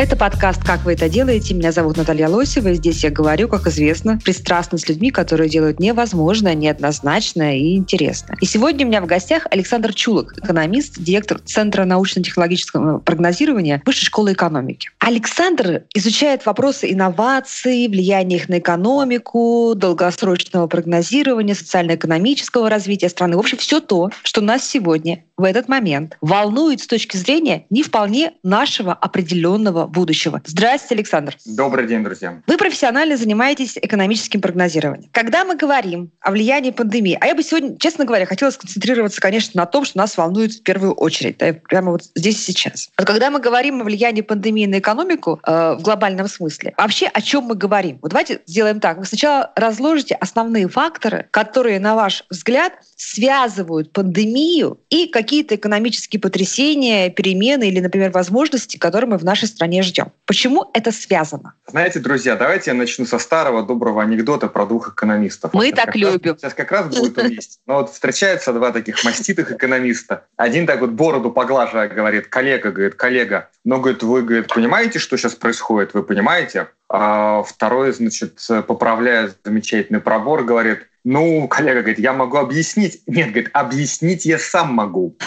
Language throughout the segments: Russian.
Это подкаст «Как вы это делаете?». Меня зовут Наталья Лосева, и здесь я говорю, как известно, пристрастно с людьми, которые делают невозможное, неоднозначное и интересное. И сегодня у меня в гостях Александр Чулок, экономист, директор Центра научно-технологического прогнозирования Высшей школы экономики. Александр изучает вопросы инноваций, влияния их на экономику, долгосрочного прогнозирования, социально-экономического развития страны. В общем, все то, что нас сегодня в этот момент волнует с точки зрения не вполне нашего определенного будущего. Здравствуйте, Александр. Добрый день, друзья. Вы профессионально занимаетесь экономическим прогнозированием. Когда мы говорим о влиянии пандемии, а я бы сегодня, честно говоря, хотела сконцентрироваться, конечно, на том, что нас волнует в первую очередь, да, прямо вот здесь и сейчас. Вот когда мы говорим о влиянии пандемии на экономику э, в глобальном смысле, вообще о чем мы говорим? Вот давайте сделаем так. Вы сначала разложите основные факторы, которые, на ваш взгляд, связывают пандемию и какие-то экономические потрясения, перемены или, например, возможности, которые мы в нашей стране ждем. Почему это связано? Знаете, друзья, давайте я начну со старого доброго анекдота про двух экономистов. Мы Сейчас так как раз- любим. сейчас как раз будет уместно. Но вот встречаются два таких маститых экономиста. Один так вот бороду поглаживая говорит, коллега, говорит, коллега, но, говорит, вы, говорит, понимаете, что сейчас происходит? Вы понимаете? А второй, значит, поправляя замечательный пробор, говорит, ну, коллега говорит, я могу объяснить. Нет, говорит, объяснить я сам могу.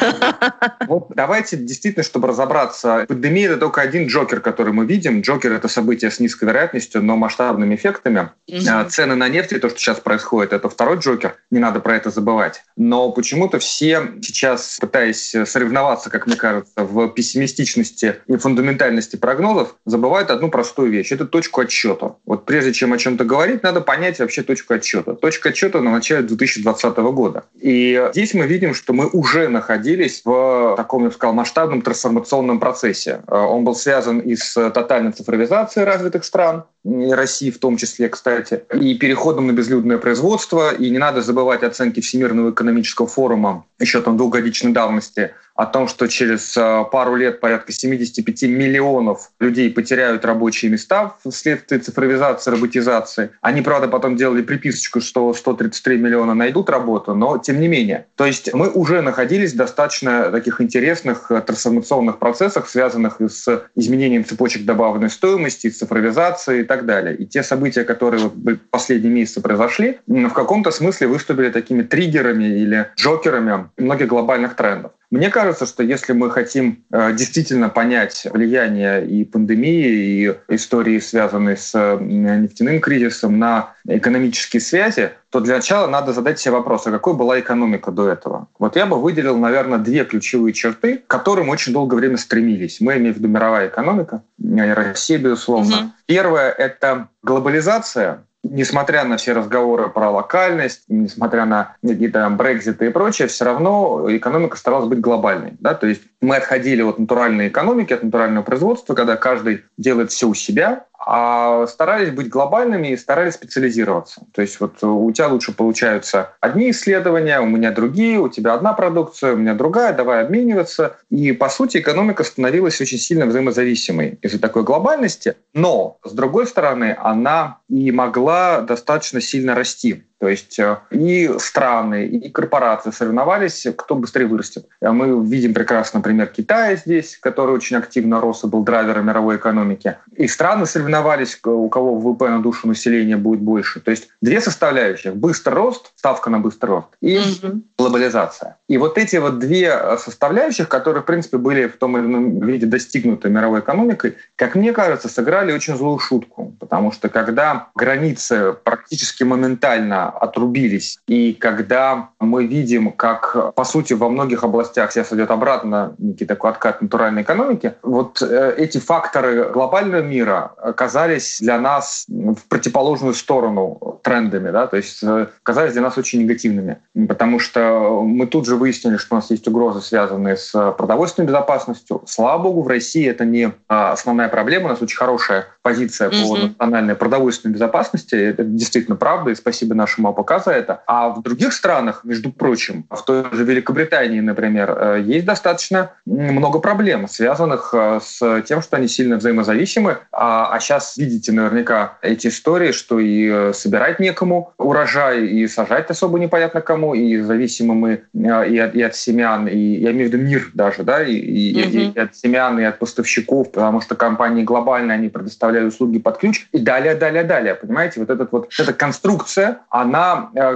Вот давайте действительно, чтобы разобраться, пандемия это только один Джокер, который мы видим. Джокер это событие с низкой вероятностью, но масштабными эффектами. А, Цены на нефть и то, что сейчас происходит, это второй Джокер. Не надо про это забывать. Но почему-то все сейчас, пытаясь соревноваться, как мне кажется, в пессимистичности и фундаментальности прогнозов, забывают одну простую вещь. Это точку отсчета. Вот прежде чем о чем-то говорить, надо понять вообще точку отсчета. Точка отсчета на начале 2020 года. И здесь мы видим, что мы уже находились в таком, я бы сказал, масштабном трансформационном процессе. Э, Он был связан и с тотальной цифровизацией развитых стран, России в том числе, кстати, и переходом на безлюдное производство. И не надо забывать оценки Всемирного экономического форума еще там двухгодичной давности о том, что через э, пару лет порядка 75 миллионов людей потеряют рабочие места вследствие цифровизации, роботизации. Они, правда, потом делали приписочку, что 133 миллиона найдут работу, но тем не менее. То есть мы уже находились в достаточно таких интересных э, трансформационных процессах, связанных с изменением цепочек добавленной стоимости, и цифровизацией и так далее. И те события, которые последние месяцы произошли, в каком-то смысле выступили такими триггерами или джокерами многих глобальных трендов. Мне кажется, что если мы хотим э, действительно понять влияние и пандемии, и истории, связанные с нефтяным кризисом, на экономические связи, то для начала надо задать себе вопрос, а какой была экономика до этого? Вот я бы выделил, наверное, две ключевые черты, к которым очень долгое время стремились. Мы имеем в виду мировая экономика, и Россия, безусловно. Мгм. Первое — это глобализация, несмотря на все разговоры про локальность, несмотря на какие-то брекзиты и прочее, все равно экономика старалась быть глобальной. Да? То есть мы отходили от натуральной экономики, от натурального производства, когда каждый делает все у себя, а старались быть глобальными и старались специализироваться. То есть вот у тебя лучше получаются одни исследования, у меня другие, у тебя одна продукция, у меня другая, давай обмениваться. И, по сути, экономика становилась очень сильно взаимозависимой из-за такой глобальности. Но, с другой стороны, она и могла достаточно сильно расти. То есть э, и страны, и корпорации соревновались, кто быстрее вырастет. А Мы видим прекрасно пример Китая здесь, который очень активно рос и был драйвером мировой экономики. И страны соревновались, у кого ВВП на душу населения будет больше. То есть две составляющих. Быстрый рост, ставка на быстрый рост, и Мгм. глобализация. И вот эти вот две э, составляющих, которые, в принципе, были в том или ином виде достигнуты мировой экономикой, как мне кажется, сыграли очень злую шутку. Потому что когда границы практически моментально отрубились, и когда мы видим, как, по сути, во многих областях сейчас идет обратно некий такой откат натуральной экономики, вот э, эти факторы глобального мира оказались для нас в противоположную сторону трендами, да, то есть э, оказались для нас очень негативными, потому что мы тут же выяснили, что у нас есть угрозы, связанные с продовольственной безопасностью. Слава богу, в России это не а, основная проблема, у нас очень хорошая позиция по Мгм. национальной продовольственной безопасности, это действительно правда, и спасибо нашим АПК за это. А в других странах, между прочим, в той же Великобритании, например, э, есть достаточно много проблем, связанных э, с тем, что они сильно взаимозависимы. А, а сейчас видите наверняка эти истории, что и э, собирать некому урожай, и сажать особо непонятно кому, и зависимы мы и от, и от семян, и я имею в виду мир даже, да, и, и, угу. и от семян, и от поставщиков, потому что компании глобальные, они предоставляют услуги под ключ, и далее, далее, далее. Понимаете, вот, этот вот эта конструкция, она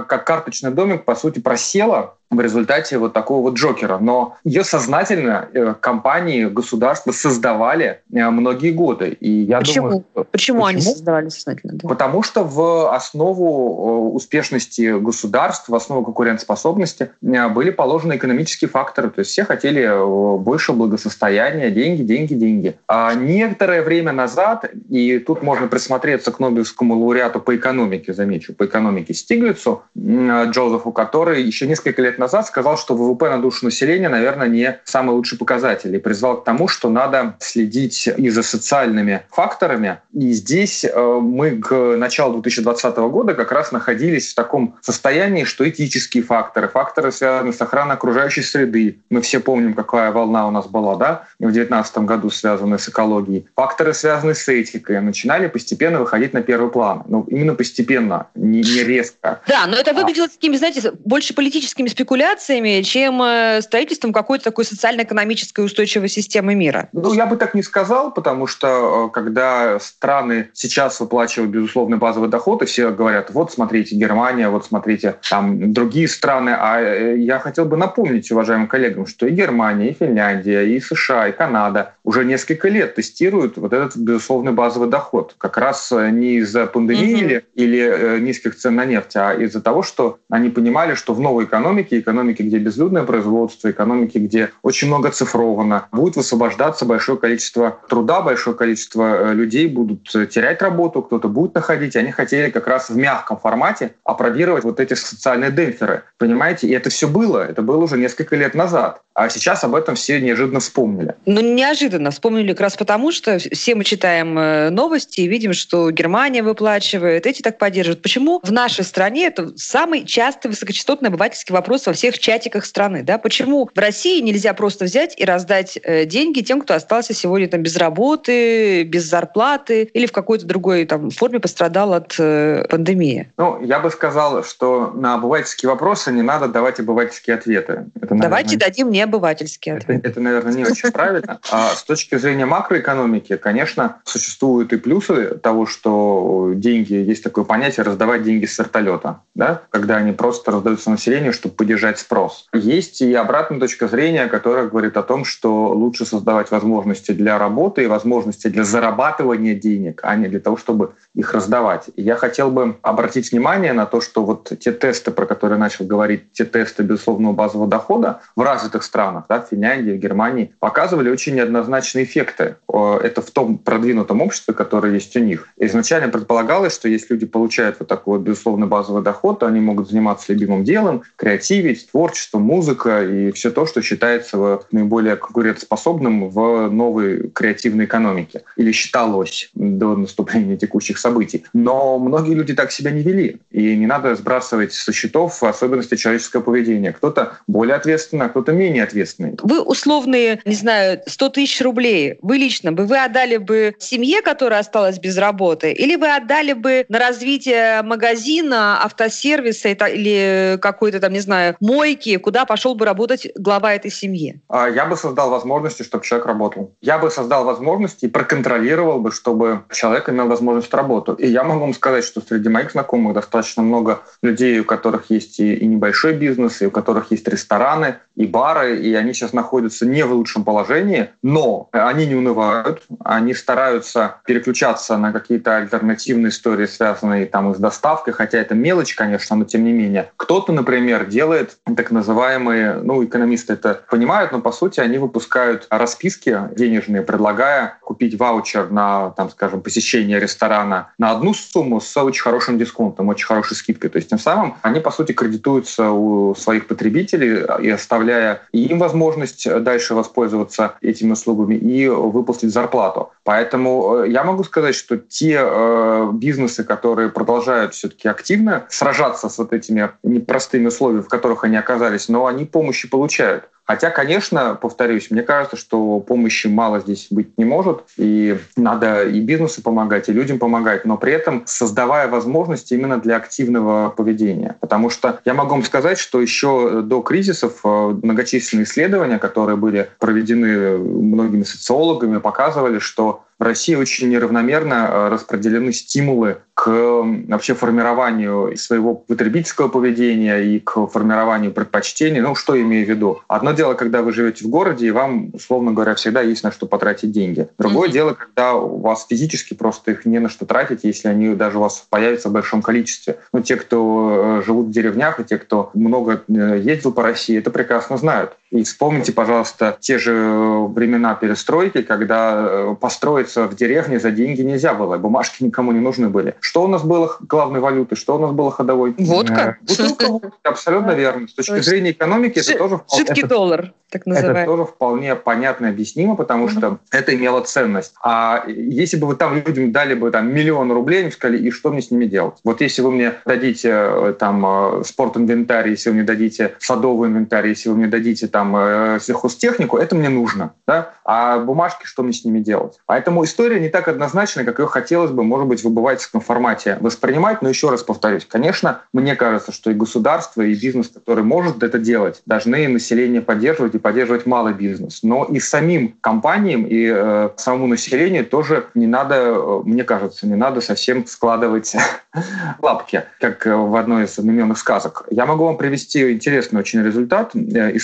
как карточный домик, по сути, просела в результате вот такого вот Джокера. Но ее сознательно э, компании, государства создавали э, многие годы. И я почему? Думаю, что... почему? Почему они создавали сознательно? Да? Потому что в основу э, успешности государств, в основу конкурентоспособности были положены экономические факторы. То есть все хотели больше благосостояния, деньги, деньги, деньги. А некоторое время назад, и тут можно присмотреться к Нобелевскому лауреату по экономике, замечу, по экономике Стиглицу, Джозефу, который еще несколько лет назад сказал, что ВВП на душу населения, наверное, не самый лучший показатель, и призвал к тому, что надо следить и за социальными факторами. И здесь э, мы к началу 2020 года как раз находились в таком состоянии, что этические факторы, факторы, связанные с охраной окружающей среды, мы все помним, какая волна у нас была, да, в 2019 году, связанная с экологией, факторы, связанные с этикой, начинали постепенно выходить на первый план. Ну, именно постепенно, не, не резко. Да, но это выглядело а... такими, знаете, больше политическими спекуляциями спекуляциями, чем э, строительством какой-то такой социально-экономической устойчивой системы мира? Ну, я бы так не сказал, потому что э, когда страны сейчас выплачивают безусловный базовый доход, и все говорят, вот смотрите, Германия, вот смотрите, там другие страны, а э, я хотел бы напомнить уважаемым коллегам, что и Германия, и Финляндия, и США, и Канада уже несколько лет тестируют вот этот безусловный базовый доход. Как раз не из-за пандемии mm-hmm. или, или низких цен на нефть, а из-за того, что они понимали, что в новой экономике экономики, где безлюдное производство, экономики, где очень много цифровано, будет высвобождаться большое количество труда, большое количество э, людей будут э, терять работу, кто-то будет находить. Они хотели как раз в мягком формате опробировать вот эти социальные демпферы. Понимаете? И это все было. Это было уже несколько лет назад. А сейчас об этом все неожиданно вспомнили. Ну, неожиданно вспомнили как раз потому, что все мы читаем э, новости и видим, что Германия выплачивает, эти так поддерживают. Почему в нашей стране это самый частый высокочастотный обывательский вопрос во всех чатиках страны? Да? Почему в России нельзя просто взять и раздать э, деньги тем, кто остался сегодня там, без работы, без зарплаты или в какой-то другой там, форме пострадал от э, пандемии? Ну, я бы сказал, что на обывательские вопросы не надо давать обывательские ответы. Это, наверное... Давайте дадим мне обывательский ответ. Это, это, наверное, не очень правильно. А с точки зрения макроэкономики, конечно, существуют и плюсы того, что деньги, есть такое понятие раздавать деньги с вертолета, да? когда они просто раздаются населению, чтобы поддержать спрос. Есть и обратная точка зрения, которая говорит о том, что лучше создавать возможности для работы и возможности для зарабатывания денег, а не для того, чтобы их раздавать. И я хотел бы обратить внимание на то, что вот те тесты, про которые начал говорить, те тесты безусловного базового дохода в развитых странах, странах, да, в Финляндии, в Германии, показывали очень неоднозначные эффекты. Это в том продвинутом обществе, которое есть у них. Изначально предполагалось, что если люди получают вот такой безусловно базовый доход, то они могут заниматься любимым делом, креативить, творчеством, музыка и все то, что считается наиболее конкурентоспособным в новой креативной экономике. Или считалось до наступления текущих событий. Но многие люди так себя не вели. И не надо сбрасывать со счетов особенности человеческого поведения. Кто-то более ответственно, а кто-то менее ответственный. Вы условные, не знаю, 100 тысяч рублей, вы лично бы, вы отдали бы семье, которая осталась без работы, или вы отдали бы на развитие магазина, автосервиса или какой-то там, не знаю, мойки, куда пошел бы работать глава этой семьи? А, я бы создал возможности, чтобы человек работал. Я бы создал возможности и проконтролировал бы, чтобы человек имел возможность работать. И я могу вам сказать, что среди моих знакомых достаточно много людей, у которых есть и, и небольшой бизнес, и у которых есть рестораны, и бары, и они сейчас находятся не в лучшем положении, но они не унывают, они стараются переключаться на какие-то альтернативные истории, связанные там с доставкой, хотя это мелочь, конечно, но тем не менее. Кто-то, например, делает так называемые, ну, экономисты это понимают, но по сути они выпускают расписки денежные, предлагая купить ваучер на, там, скажем, посещение ресторана на одну сумму с очень хорошим дисконтом, очень хорошей скидкой. То есть тем самым они, по сути, кредитуются у своих потребителей и оставляя и им возможность дальше воспользоваться этими услугами и выплатить зарплату. Поэтому я могу сказать, что те бизнесы, которые продолжают все-таки активно сражаться с вот этими непростыми условиями, в которых они оказались, но они помощи получают. Хотя, конечно, повторюсь, мне кажется, что помощи мало здесь быть не может, и надо и бизнесу помогать, и людям помогать, но при этом создавая возможности именно для активного поведения. Потому что я могу вам сказать, что еще до кризисов э, многочисленные исследования, которые были проведены многими социологами, показывали, что в России очень неравномерно э, распределены стимулы к вообще формированию своего потребительского поведения и к формированию предпочтений. Ну, что имею в виду? Одно дело, когда вы живете в городе, и вам, условно говоря, всегда есть на что потратить деньги. Другое mm-hmm. дело, когда у вас физически просто их не на что тратить, если они даже у вас появятся в большом количестве. Ну, те, кто э, живут в деревнях, и те, кто много э, ездил по России, это прекрасно знают. И вспомните, пожалуйста, те же времена перестройки, когда построить устроиться в деревне за деньги нельзя было, бумажки никому не нужны были. Что у нас было главной валютой, что у нас было ходовой? Водка. Э, бутылка абсолютно верно. С точки зрения экономики это тоже... Жидкий доллар так называемый. Это тоже вполне понятно и объяснимо, потому угу. что это имело ценность. А если бы вы там людям дали бы там миллион рублей, они сказали, и что мне с ними делать? Вот если вы мне дадите э, там э, спорт-инвентарь, если вы мне дадите садовый инвентарь, если вы мне дадите там э, сельхозтехнику, это мне нужно. Да? А бумажки, что мне с ними делать? Поэтому история не так однозначная, как ее хотелось бы, может быть, в обывательском формате воспринимать. Но еще раз повторюсь, конечно, мне кажется, что и государство, и бизнес, который может это делать, должны население поддерживать и поддерживать малый бизнес. Но и самим компаниям, и э, самому населению тоже не надо, э, мне кажется, не надо совсем складывать лапки, как в одной из одноименных сказок. Я могу вам привести интересный очень результат э,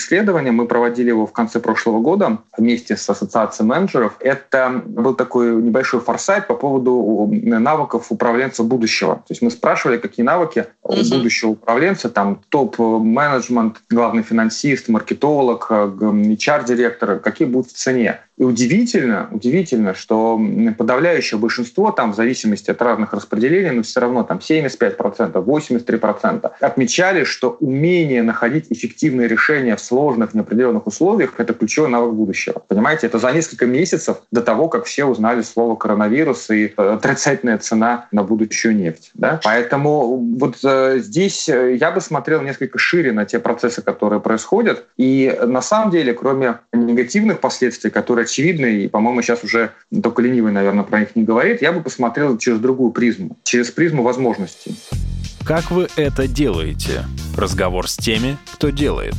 исследования. Мы проводили его в конце прошлого года вместе с Ассоциацией менеджеров. Это был такой небольшой форсайт по поводу навыков управленца будущего. То есть мы спрашивали, какие навыки у будущего управленца, там топ-менеджмент, главный финансист, маркетолог, HR-директора, какие будут в цене. И удивительно, удивительно, что подавляющее большинство, там, в зависимости от разных распределений, но все равно там 75%, 83% отмечали, что умение находить эффективные решения в сложных, неопределенных условиях – это ключевой навык будущего. Понимаете, это за несколько месяцев до того, как все узнали слово коронавирус и э, отрицательная цена на будущую нефть. Да? Поэтому вот э, здесь э, я бы смотрел несколько шире на те процессы, которые происходят. И на самом деле, кроме негативных последствий, которые очевидны, и, по-моему, сейчас уже только ленивый, наверное, про них не говорит, я бы посмотрел через другую призму, через призму возможностей. Как вы это делаете? Разговор с теми, кто делает.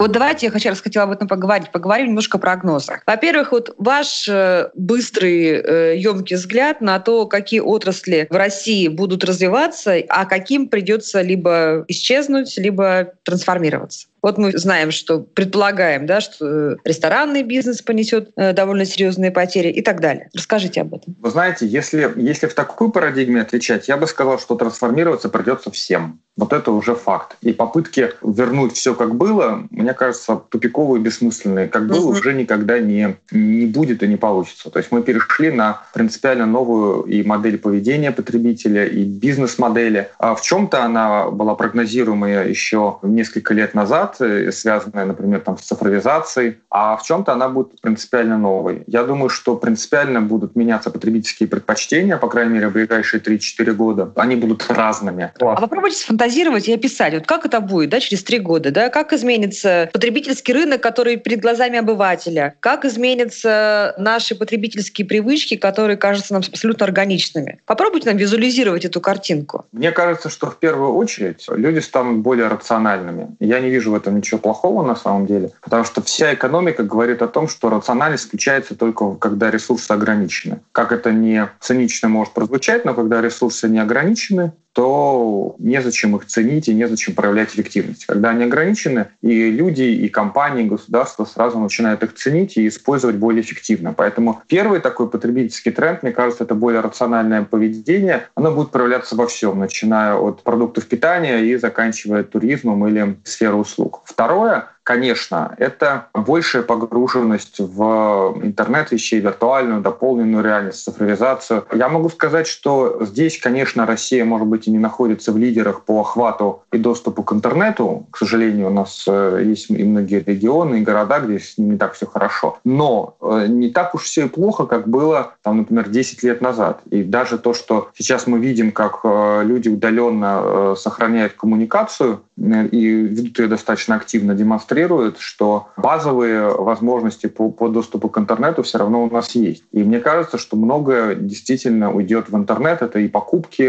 Вот давайте, я хочу раз хотела об этом поговорить. Поговорим немножко о прогнозах. Во-первых, вот ваш э, быстрый, э, емкий взгляд на то, какие отрасли в России будут развиваться, а каким придется либо исчезнуть, либо трансформироваться. Вот мы знаем, что предполагаем, да, что ресторанный бизнес понесет э, довольно серьезные потери и так далее. Расскажите об этом. Вы знаете, если, если в такой парадигме отвечать, я бы сказал, что трансформироваться придется всем. Вот это уже факт. И попытки вернуть все как было, мне кажется, тупиковые и бессмысленные. Как было, угу. уже никогда не, не будет и не получится. То есть мы перешли на принципиально новую и модель поведения потребителя, и бизнес-модели. А в чем-то она была прогнозируемая еще несколько лет назад, инновации, связанная, например, там, с цифровизацией, а в чем-то она будет принципиально новой. Я думаю, что принципиально будут меняться потребительские предпочтения, по крайней мере, в ближайшие 3-4 года. Они будут разными. А попробуйте сфантазировать и описать, вот как это будет да, через 3 года, да? как изменится потребительский рынок, который перед глазами обывателя, как изменятся наши потребительские привычки, которые кажутся нам абсолютно органичными. Попробуйте нам визуализировать эту картинку. Мне кажется, что в первую очередь люди станут более рациональными. Я не вижу в этом ничего плохого на самом деле, потому что вся экономика говорит о том, что рациональность включается только когда ресурсы ограничены. Как это не цинично может прозвучать, но когда ресурсы не ограничены, то незачем их ценить и незачем проявлять эффективность. Когда они ограничены, и люди, и компании, и государство сразу начинают их ценить и использовать более эффективно. Поэтому первый такой потребительский тренд, мне кажется, это более рациональное поведение. Оно будет проявляться во всем, начиная от продуктов питания и заканчивая туризмом или сферой услуг. Второе, конечно, это большая погруженность в интернет вещей, виртуальную, дополненную реальность, цифровизацию. Я могу сказать, что здесь, конечно, Россия, может быть, и не находится в лидерах по охвату и доступу к интернету. К сожалению, у нас э, есть и многие регионы, и города, где с ним не так все хорошо. Но э, не так уж все и плохо, как было, там, например, 10 лет назад. И даже то, что сейчас мы видим, как э, люди удаленно сохраняют коммуникацию и ведут ее достаточно активно, демонстрируют, что базовые возможности по, по доступу к интернету все равно у нас есть. И мне кажется, что многое действительно уйдет в интернет. Это и покупки,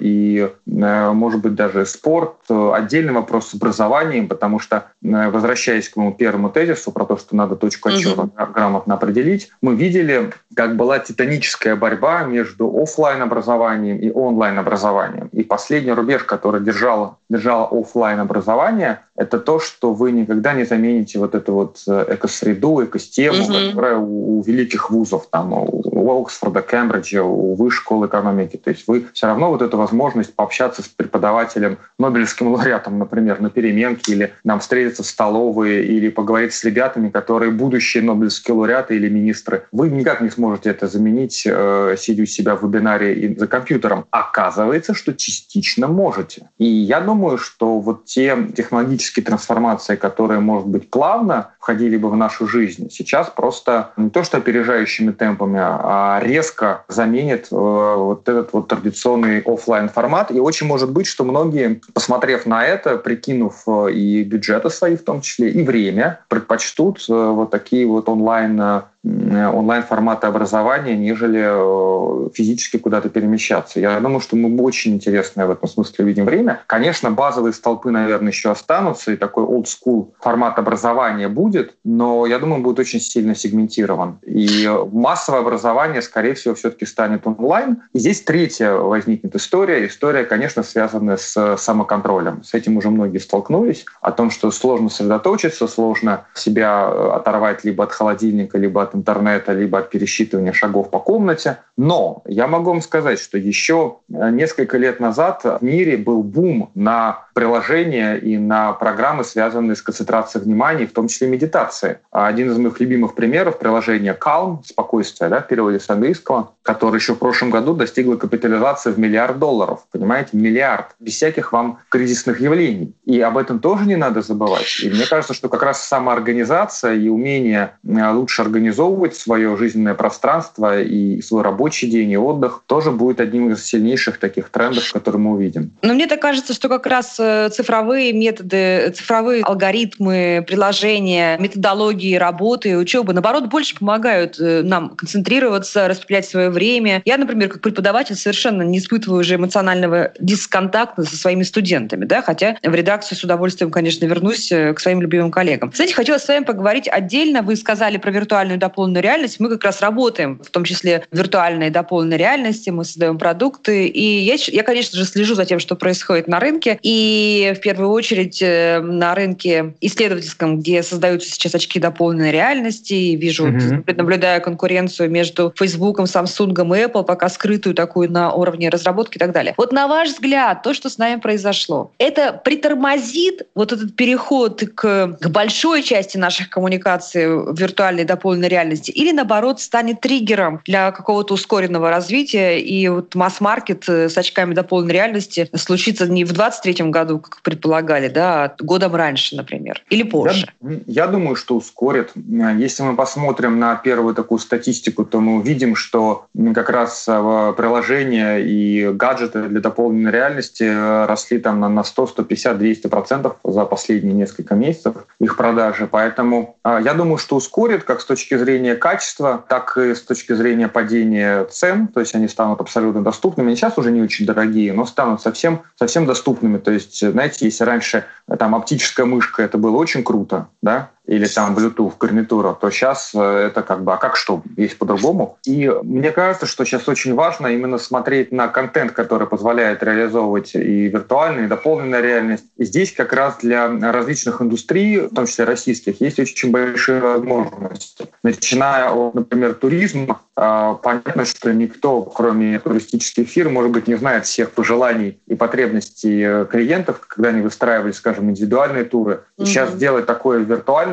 и, может быть, даже спорт. Отдельный вопрос с образованием, потому что, возвращаясь к моему первому тезису про то, что надо точку отчета угу. грамотно определить, мы видели, как была титаническая борьба между офлайн образованием и онлайн образованием. И последний рубеж, который держал, держал офлайн образование, это то, что вы никогда не замените вот эту вот э, экосреду, экосистему, угу. которая у, у великих вузов, там, у Оксфорда, Кембриджа, у высшей школы экономики. То есть вы все равно вот эту возможность пообщаться с преподавателем, Нобелевским лауреатом, например, на переменке, или нам встретиться в столовой, или поговорить с ребятами, которые будущие Нобелевские лауреаты или министры. Вы никак не сможете это заменить, э, сидя у себя в вебинаре и за компьютером. Оказывается, что частично можете. И я думаю, что вот те технологические трансформации, которые, может быть, плавно входили бы в нашу жизнь, сейчас просто не то что опережающими темпами, а резко заменит э, вот этот вот традиционный офлайн формат. И очень может быть, что многие, посмотрев на это, прикинув э, и бюджеты свои в том числе, и время, предпочтут э, вот такие вот онлайн онлайн-форматы образования, нежели физически куда-то перемещаться. Я думаю, что мы очень интересное в этом смысле видим время. Конечно, базовые столпы, наверное, еще останутся, и такой old school формат образования будет, но я думаю, будет очень сильно сегментирован. И массовое образование, скорее всего, все-таки станет онлайн. И здесь третья возникнет история. История, конечно, связанная с самоконтролем. С этим уже многие столкнулись. О том, что сложно сосредоточиться, сложно себя оторвать либо от холодильника, либо от интернета, либо от пересчитывания шагов по комнате. Но я могу вам сказать, что еще несколько лет назад в мире был бум на приложения и на программы, связанные с концентрацией внимания, в том числе медитации. Один из моих любимых примеров — приложение Calm, спокойствие, да, в переводе с английского, которое еще в прошлом году достигло капитализации в миллиард долларов. Понимаете, миллиард. Без всяких вам кризисных явлений. И об этом тоже не надо забывать. И мне кажется, что как раз самоорганизация и умение э, лучше организовывать свое жизненное пространство и свой рабочий день и отдых тоже будет одним из сильнейших таких трендов, которые мы увидим. Но мне так кажется, что как раз э, цифровые методы, цифровые алгоритмы, приложения, методологии работы, учебы, наоборот, больше помогают э, нам концентрироваться, распределять свое время. Я, например, как преподаватель совершенно не испытываю уже эмоционального дисконтакта со своими студентами, да, хотя в редакцию с удовольствием, конечно, вернусь э, к своим любимым коллегам. Кстати, хотела с вами поговорить отдельно. Вы сказали про виртуальную дополненную реальность. Мы как раз работаем, в том числе в виртуальной дополненной реальности. Мы создаем продукты. И я, я, конечно же, слежу за тем, что происходит на рынке. И в первую очередь э, на рынке исследовательском, где создаются сейчас очки дополненной реальности. И вижу, mm-hmm. наблюдаю конкуренцию между Facebook, Samsung и Apple, пока скрытую такую на уровне разработки и так далее. Вот на ваш взгляд, то, что с нами произошло, это притормозит вот этот переход к, к большой части наших коммуникаций в виртуальной дополненной реальности или, наоборот, станет триггером для какого-то ускоренного развития и вот масс-маркет э, с очками дополненной реальности случится не в 23 году, как предполагали, да, а годом раньше, например, или позже? Я, я думаю, что ускорит. Если мы посмотрим на первую такую статистику, то мы увидим, что как раз э, приложения и гаджеты для дополненной реальности э, росли там на 100, 150, 200 процентов за последние несколько месяцев их продажи. Поэтому я думаю, что ускорит как с точки зрения качества, так и с точки зрения падения цен. То есть они станут абсолютно доступными. Они сейчас уже не очень дорогие, но станут совсем, совсем доступными. То есть, знаете, если раньше э, там оптическая мышка, это было очень круто, да, или там Bluetooth гарнитура, то сейчас э, это как бы, а как что, есть по-другому. И мне кажется, что сейчас очень важно именно смотреть на контент, который позволяет реализовывать и виртуальную, и дополненную реальность. И здесь как раз для различных индустрий, в том числе российских, есть очень большие возможности. Начиная от, например, туризма, а, понятно, что никто, кроме туристических фирм, может быть, не знает всех пожеланий и потребностей э, клиентов, когда они выстраивали, скажем, индивидуальные туры. И mm-hmm. сейчас делать такое в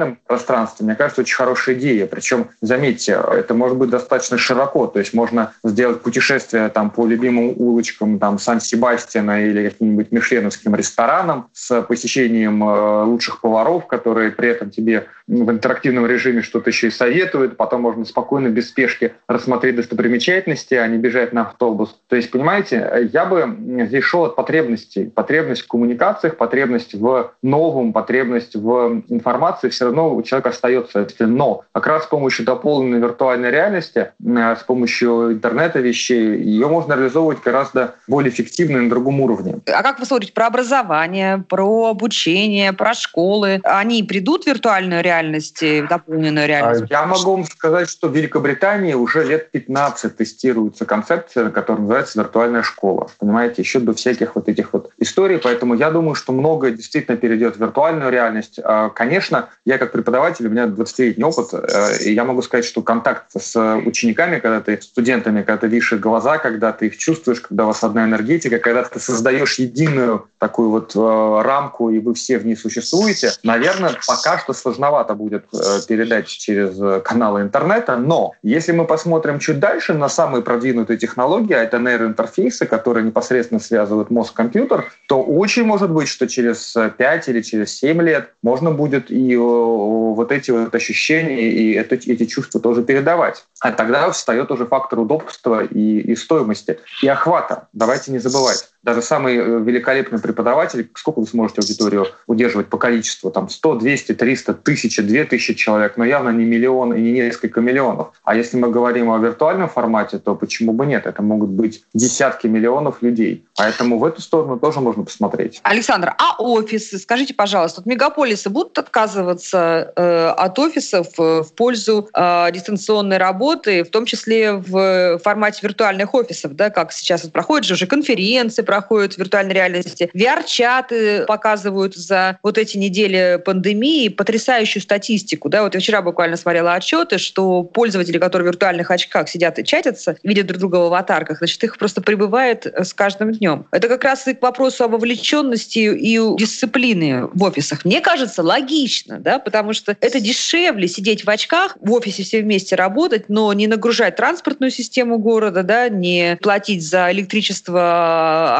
виртуальном пространстве, мне кажется, очень хорошая идея. Причем, заметьте, это может быть достаточно широко. То есть можно сделать путешествие там, по любимым улочкам там, Сан-Себастьяна или каким-нибудь мишленовским ресторанам с посещением э, лучших поваров, которые при этом тебе в интерактивном режиме что-то еще и советуют. Потом можно спокойно, без спешки рассмотреть достопримечательности, а не бежать на автобус. То есть, понимаете, я бы здесь шел от потребностей. Потребность в коммуникациях, потребность в новом, потребность в информации все равно у человека остается. Но как раз с помощью дополненной виртуальной реальности, э, с помощью интернета вещей, ее можно реализовывать гораздо более эффективно на другом уровне. А как вы смотрите про образование, про обучение, про школы? Они придут в виртуальную реальность, в дополненную реальность? Я могу вам сказать, что в Великобритании уже лет 15 тестируется концепция, которая называется виртуальная школа. Понимаете, еще до всяких вот этих вот историй. Поэтому я думаю, что многое действительно перейдет в виртуальную реальность. А, конечно, я как преподаватель, у меня 20-летний опыт, э, и я могу сказать, что контакт с учениками, когда ты студентами, когда ты видишь их глаза, когда ты их чувствуешь, когда у вас одна энергетика, когда ты создаешь единую такую вот э, рамку, и вы все в ней существуете, наверное, пока что сложновато будет э, передать через каналы интернета. Но если мы посмотрим чуть дальше на самые продвинутые технологии, а это нейроинтерфейсы, которые непосредственно связывают мозг-компьютер, то очень может быть, что через 5 или через 7 лет можно будет и вот эти вот ощущения и это, эти чувства тоже передавать. А тогда встает уже фактор удобства и, и стоимости, и охвата. Давайте не забывать даже самый э, великолепный преподаватель, сколько вы сможете аудиторию удерживать по количеству? Там 100, 200, 300, 1000, 2000 человек, но явно не миллион и не несколько миллионов. А если мы говорим о виртуальном формате, то почему бы нет? Это могут быть десятки миллионов людей. Поэтому в эту сторону тоже можно посмотреть. Александр, а офисы? Скажите, пожалуйста, вот мегаполисы будут отказываться э, от офисов э, в пользу э, дистанционной работы, в том числе в формате виртуальных офисов, да, как сейчас вот проходят же уже конференции, проходят в виртуальной реальности. VR-чаты показывают за вот эти недели пандемии потрясающую статистику. Да? Вот я вчера буквально смотрела отчеты, что пользователи, которые в виртуальных очках сидят и чатятся, видят друг друга в аватарках, значит, их просто прибывает с каждым днем. Это как раз и к вопросу о вовлеченности и дисциплины в офисах. Мне кажется, логично, да, потому что это дешевле сидеть в очках, в офисе все вместе работать, но не нагружать транспортную систему города, да, не платить за электричество,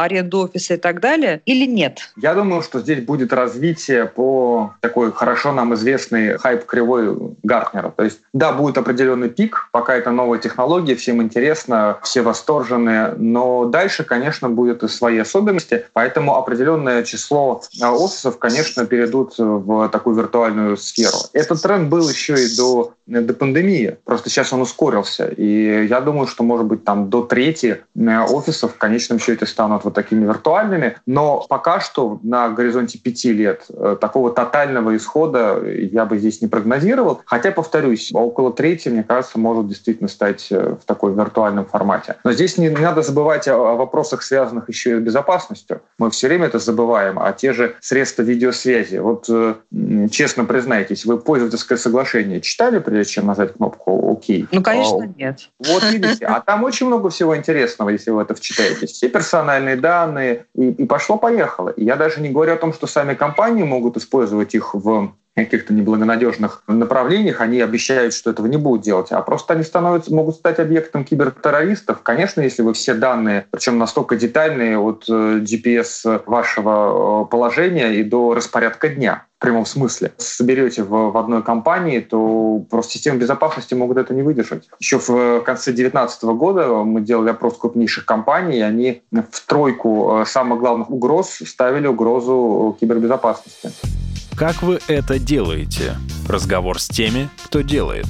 аренду офиса и так далее, или нет? Я думаю, что здесь будет развитие по такой хорошо нам известной хайп кривой Гартнера. То есть, да, будет определенный пик, пока это новая технология, всем интересно, все восторженные, но дальше, конечно, будут и свои особенности, поэтому определенное число а, офисов, конечно, перейдут в такую виртуальную сферу. Этот тренд был еще и до, до пандемии, просто сейчас он ускорился, и я думаю, что, может быть, там до трети э, офисов в конечном счете станут вот такими виртуальными, но пока что на горизонте пяти лет э, такого тотального исхода я бы здесь не прогнозировал. Хотя, повторюсь, около трети, мне кажется, может действительно стать э, в такой виртуальном формате. Но здесь не, надо забывать о, о вопросах, связанных еще и с безопасностью. Мы все время это забываем, а те же средства видеосвязи. Вот э, честно признайтесь, вы пользовательское соглашение читали, прежде чем нажать кнопку «Ок»? Ну, конечно, нет. Вот видите, а там очень много всего интересного, если вы это вчитаетесь. Все персональные данные, и, и пошло-поехало. Я даже не говорю о том, что сами компании могут использовать их в каких-то неблагонадежных направлениях, они обещают, что этого не будут делать, а просто они становятся, могут стать объектом кибертеррористов. Конечно, если вы все данные, причем настолько детальные от э, GPS вашего э, положения и до распорядка дня, прямом смысле, соберете в, в одной компании, то просто системы безопасности могут это не выдержать. Еще в конце 2019 года мы делали опрос крупнейших компаний, и они в тройку э, самых главных угроз ставили угрозу кибербезопасности. Как вы это делаете? Разговор с теми, кто делает.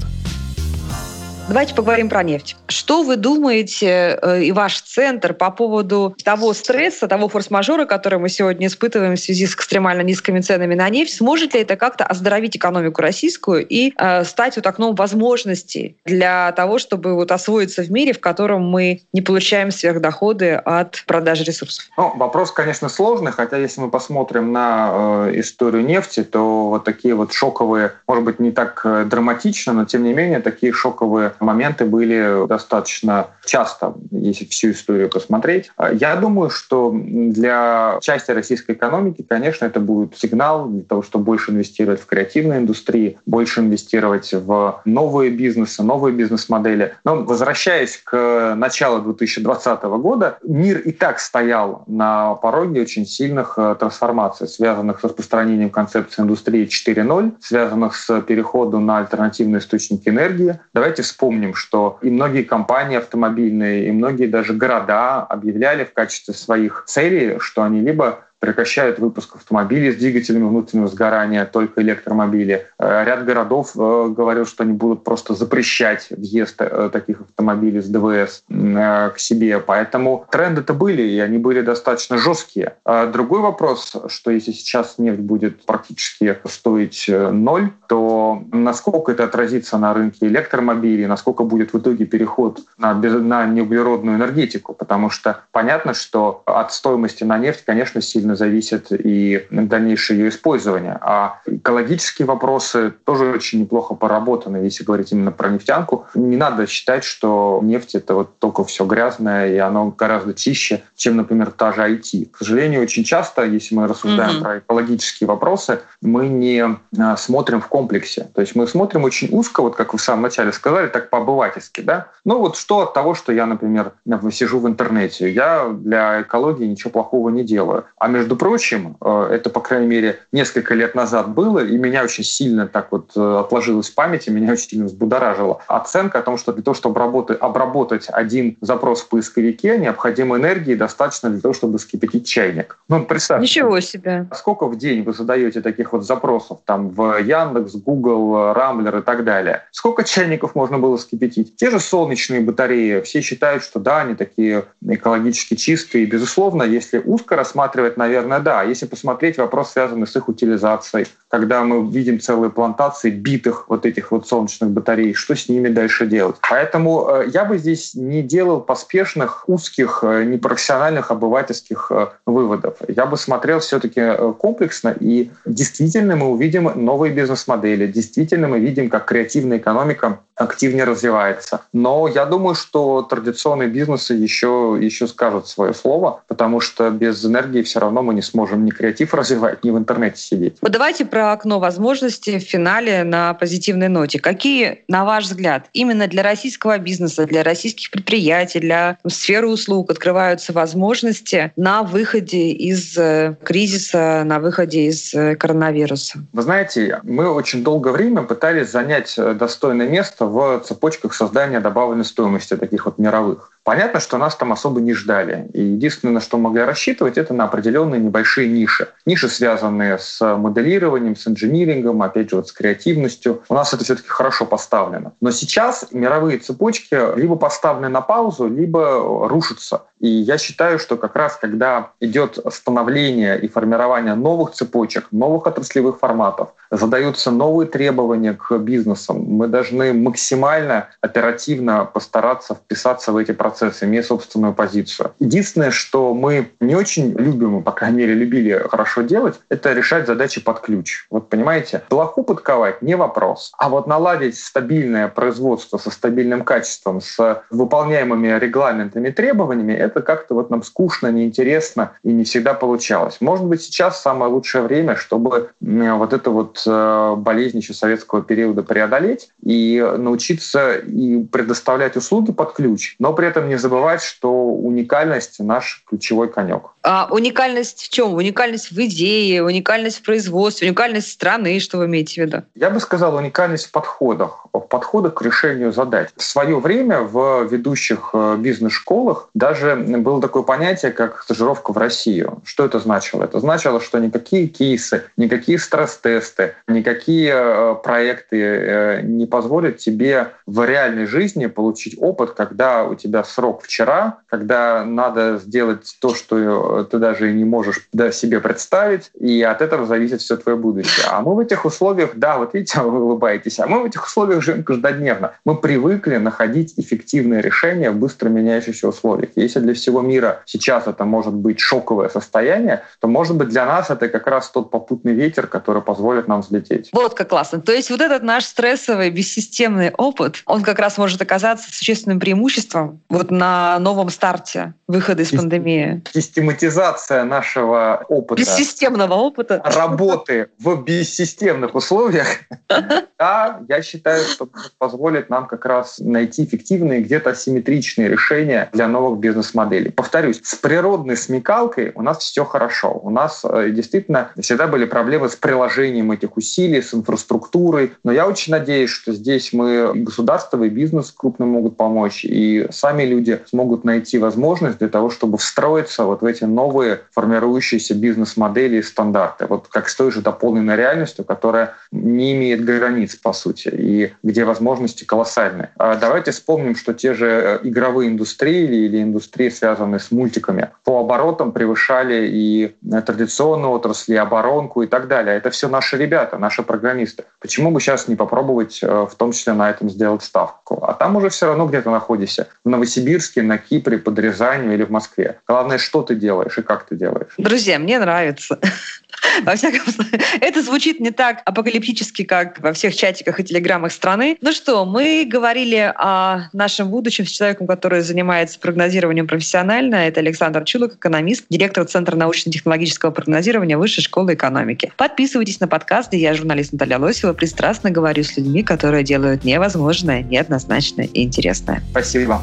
Давайте поговорим про нефть. Что вы думаете э, и ваш центр по поводу того стресса, того форс-мажора, который мы сегодня испытываем в связи с экстремально низкими ценами на нефть? Сможет ли это как-то оздоровить экономику российскую и э, стать вот окном возможностей для того, чтобы вот освоиться в мире, в котором мы не получаем сверхдоходы от продажи ресурсов? Ну, вопрос, конечно, сложный, хотя если мы посмотрим на э, историю нефти, то вот такие вот шоковые, может быть, не так э, драматично, но тем не менее такие шоковые моменты были достаточно часто, если всю историю посмотреть. Я думаю, что для части российской экономики, конечно, это будет сигнал для того, чтобы больше инвестировать в креативные индустрии, больше инвестировать в новые бизнесы, новые бизнес-модели. Но возвращаясь к началу 2020 года, мир и так стоял на пороге очень сильных э, трансформаций, связанных с распространением концепции индустрии 4.0, связанных с переходом на альтернативные источники энергии. Давайте вспомним помним, что и многие компании автомобильные, и многие даже города объявляли в качестве своих целей, что они либо прекращают выпуск автомобилей с двигателями внутреннего сгорания, только электромобили. Э, ряд городов э, говорил, что они будут просто запрещать въезд э, таких автомобилей с ДВС к себе. Поэтому тренды-то были, и они были достаточно жесткие. А другой вопрос, что если сейчас нефть будет практически стоить ноль, то насколько это отразится на рынке электромобилей, насколько будет в итоге переход на, на неуглеродную энергетику, потому что понятно, что от стоимости на нефть, конечно, сильно сильно зависит и дальнейшее ее использование. А экологические вопросы тоже очень неплохо поработаны, если говорить именно про нефтянку. Не надо считать, что нефть — это вот только все грязное, и оно гораздо чище, чем, например, та же IT. К сожалению, очень часто, если мы рассуждаем mm-hmm. про экологические вопросы, мы не а, смотрим в комплексе. То есть мы смотрим очень узко, вот как вы в самом начале сказали, так по-обывательски, да? Ну вот что от того, что я, например, сижу в интернете? Я для экологии ничего плохого не делаю. А между прочим, э, это, по крайней мере, несколько лет назад было, и меня очень сильно так вот э, отложилось в памяти, меня очень сильно взбудоражило. Оценка о том, что для того, чтобы обработать, обработать один запрос в поисковике, необходимо энергии достаточно для того, чтобы скипятить чайник. Ну, представьте. Ничего себе. Сколько в день вы задаете таких вот запросов там в Яндекс, Google, Рамблер и так далее? Сколько чайников можно было скипятить? Те же солнечные батареи. Все считают, что да, они такие экологически чистые. Безусловно, если узко рассматривать на наверное, да. Если посмотреть вопрос, связанный с их утилизацией, когда мы видим целые плантации битых вот этих вот солнечных батарей, что с ними дальше делать? Поэтому э, я бы здесь не делал поспешных, узких, э, непрофессиональных обывательских э, выводов. Я бы смотрел все-таки комплексно, и действительно мы увидим новые бизнес-модели, действительно мы видим, как креативная экономика активнее развивается. Но я думаю, что традиционные бизнесы еще, еще скажут свое слово, потому что без энергии все равно мы не сможем ни креатив развивать, ни в интернете сидеть. Вот давайте про окно возможностей в финале на позитивной ноте. Какие, на ваш взгляд, именно для российского бизнеса, для российских предприятий, для сферы услуг открываются возможности на выходе из э, кризиса, на выходе из э, коронавируса? Вы знаете, мы очень долгое время пытались занять э, достойное место в цепочках создания добавленной стоимости таких вот мировых. Понятно, что нас там особо не ждали. И единственное, на что могли рассчитывать, это на определенные небольшие ниши. Ниши, связанные с моделированием, с инжинирингом, опять же, вот с креативностью. У нас это все-таки хорошо поставлено. Но сейчас мировые цепочки либо поставлены на паузу, либо рушатся. И я считаю, что как раз когда идет становление и формирование новых цепочек, новых отраслевых форматов, задаются новые требования к бизнесам, мы должны максимально оперативно постараться вписаться в эти процессы, иметь собственную позицию. Единственное, что мы не очень любим, по крайней мере, любили хорошо делать, это решать задачи под ключ. Вот понимаете, плоху подковать не вопрос, а вот наладить стабильное производство со стабильным качеством, с выполняемыми регламентами, требованиями, это как-то вот нам скучно, неинтересно и не всегда получалось. Может быть, сейчас самое лучшее время, чтобы вот эту вот э, болезнь еще советского периода преодолеть и научиться и предоставлять услуги под ключ, но при этом этом не забывать, что уникальность наш ключевой конек. А уникальность в чем? Уникальность в идее, уникальность в производстве, уникальность страны, что вы имеете в виду? Я бы сказал, уникальность в подходах, в подходах к решению задач. В свое время в ведущих э, бизнес-школах даже было такое понятие, как стажировка в Россию. Что это значило? Это значило, что никакие кейсы, никакие стресс-тесты, никакие э, проекты э, не позволят тебе в реальной жизни получить опыт, когда у тебя срок вчера, когда надо сделать то, что ты даже не можешь себе представить, и от этого зависит все твое будущее. А мы в этих условиях, да, вот видите, вы улыбаетесь, а мы в этих условиях живем каждодневно. Мы привыкли находить эффективные решения в быстро меняющихся условиях. Если для всего мира сейчас это может быть шоковое состояние, то, может быть, для нас это как раз тот попутный ветер, который позволит нам взлететь. Вот как классно. То есть вот этот наш стрессовый, бессистемный опыт, он как раз может оказаться существенным преимуществом вот на новом старте выхода из пандемии. Систематизация нашего опыта. Бессистемного опыта. Работы в бессистемных условиях, да, я считаю, что позволит нам как раз найти эффективные, где-то асимметричные решения для новых бизнес-моделей. Повторюсь, с природной смекалкой у нас все хорошо. У нас э, действительно всегда были проблемы с приложением этих усилий, с инфраструктурой. Но я очень надеюсь, что здесь мы и государство, и бизнес крупно могут помочь, и сами люди смогут найти возможность для того, чтобы встроиться вот в эти новые формирующиеся бизнес-модели и стандарты. Вот как с той же дополненной реальностью, которая не имеет границ, по сути, и где возможности колоссальные. А давайте вспомним, что те же э, игровые индустрии или индустрии, связанные с мультиками, по оборотам превышали и э, традиционную отрасль, и оборонку и так далее. Это все наши ребята, наши программисты. Почему бы сейчас не попробовать э, в том числе на этом сделать ставку? А там уже все равно где-то находишься. В Новосибирске, на Кипре, под Рязанью или в Москве. Главное, что ты делаешь и как ты делаешь. Друзья, мне нравится. Во всяком случае, это звучит не так апокалиптически, как во всех чатиках и телеграммах страны. Ну что, мы говорили о нашем будущем с человеком, который занимается прогнозированием профессионально. Это Александр Чулок, экономист, директор Центра научно-технологического прогнозирования Высшей школы экономики. Подписывайтесь на подкаст, где я, журналист Наталья Лосева, пристрастно говорю с людьми, которые делают невозможное, неоднозначное и интересное. Спасибо.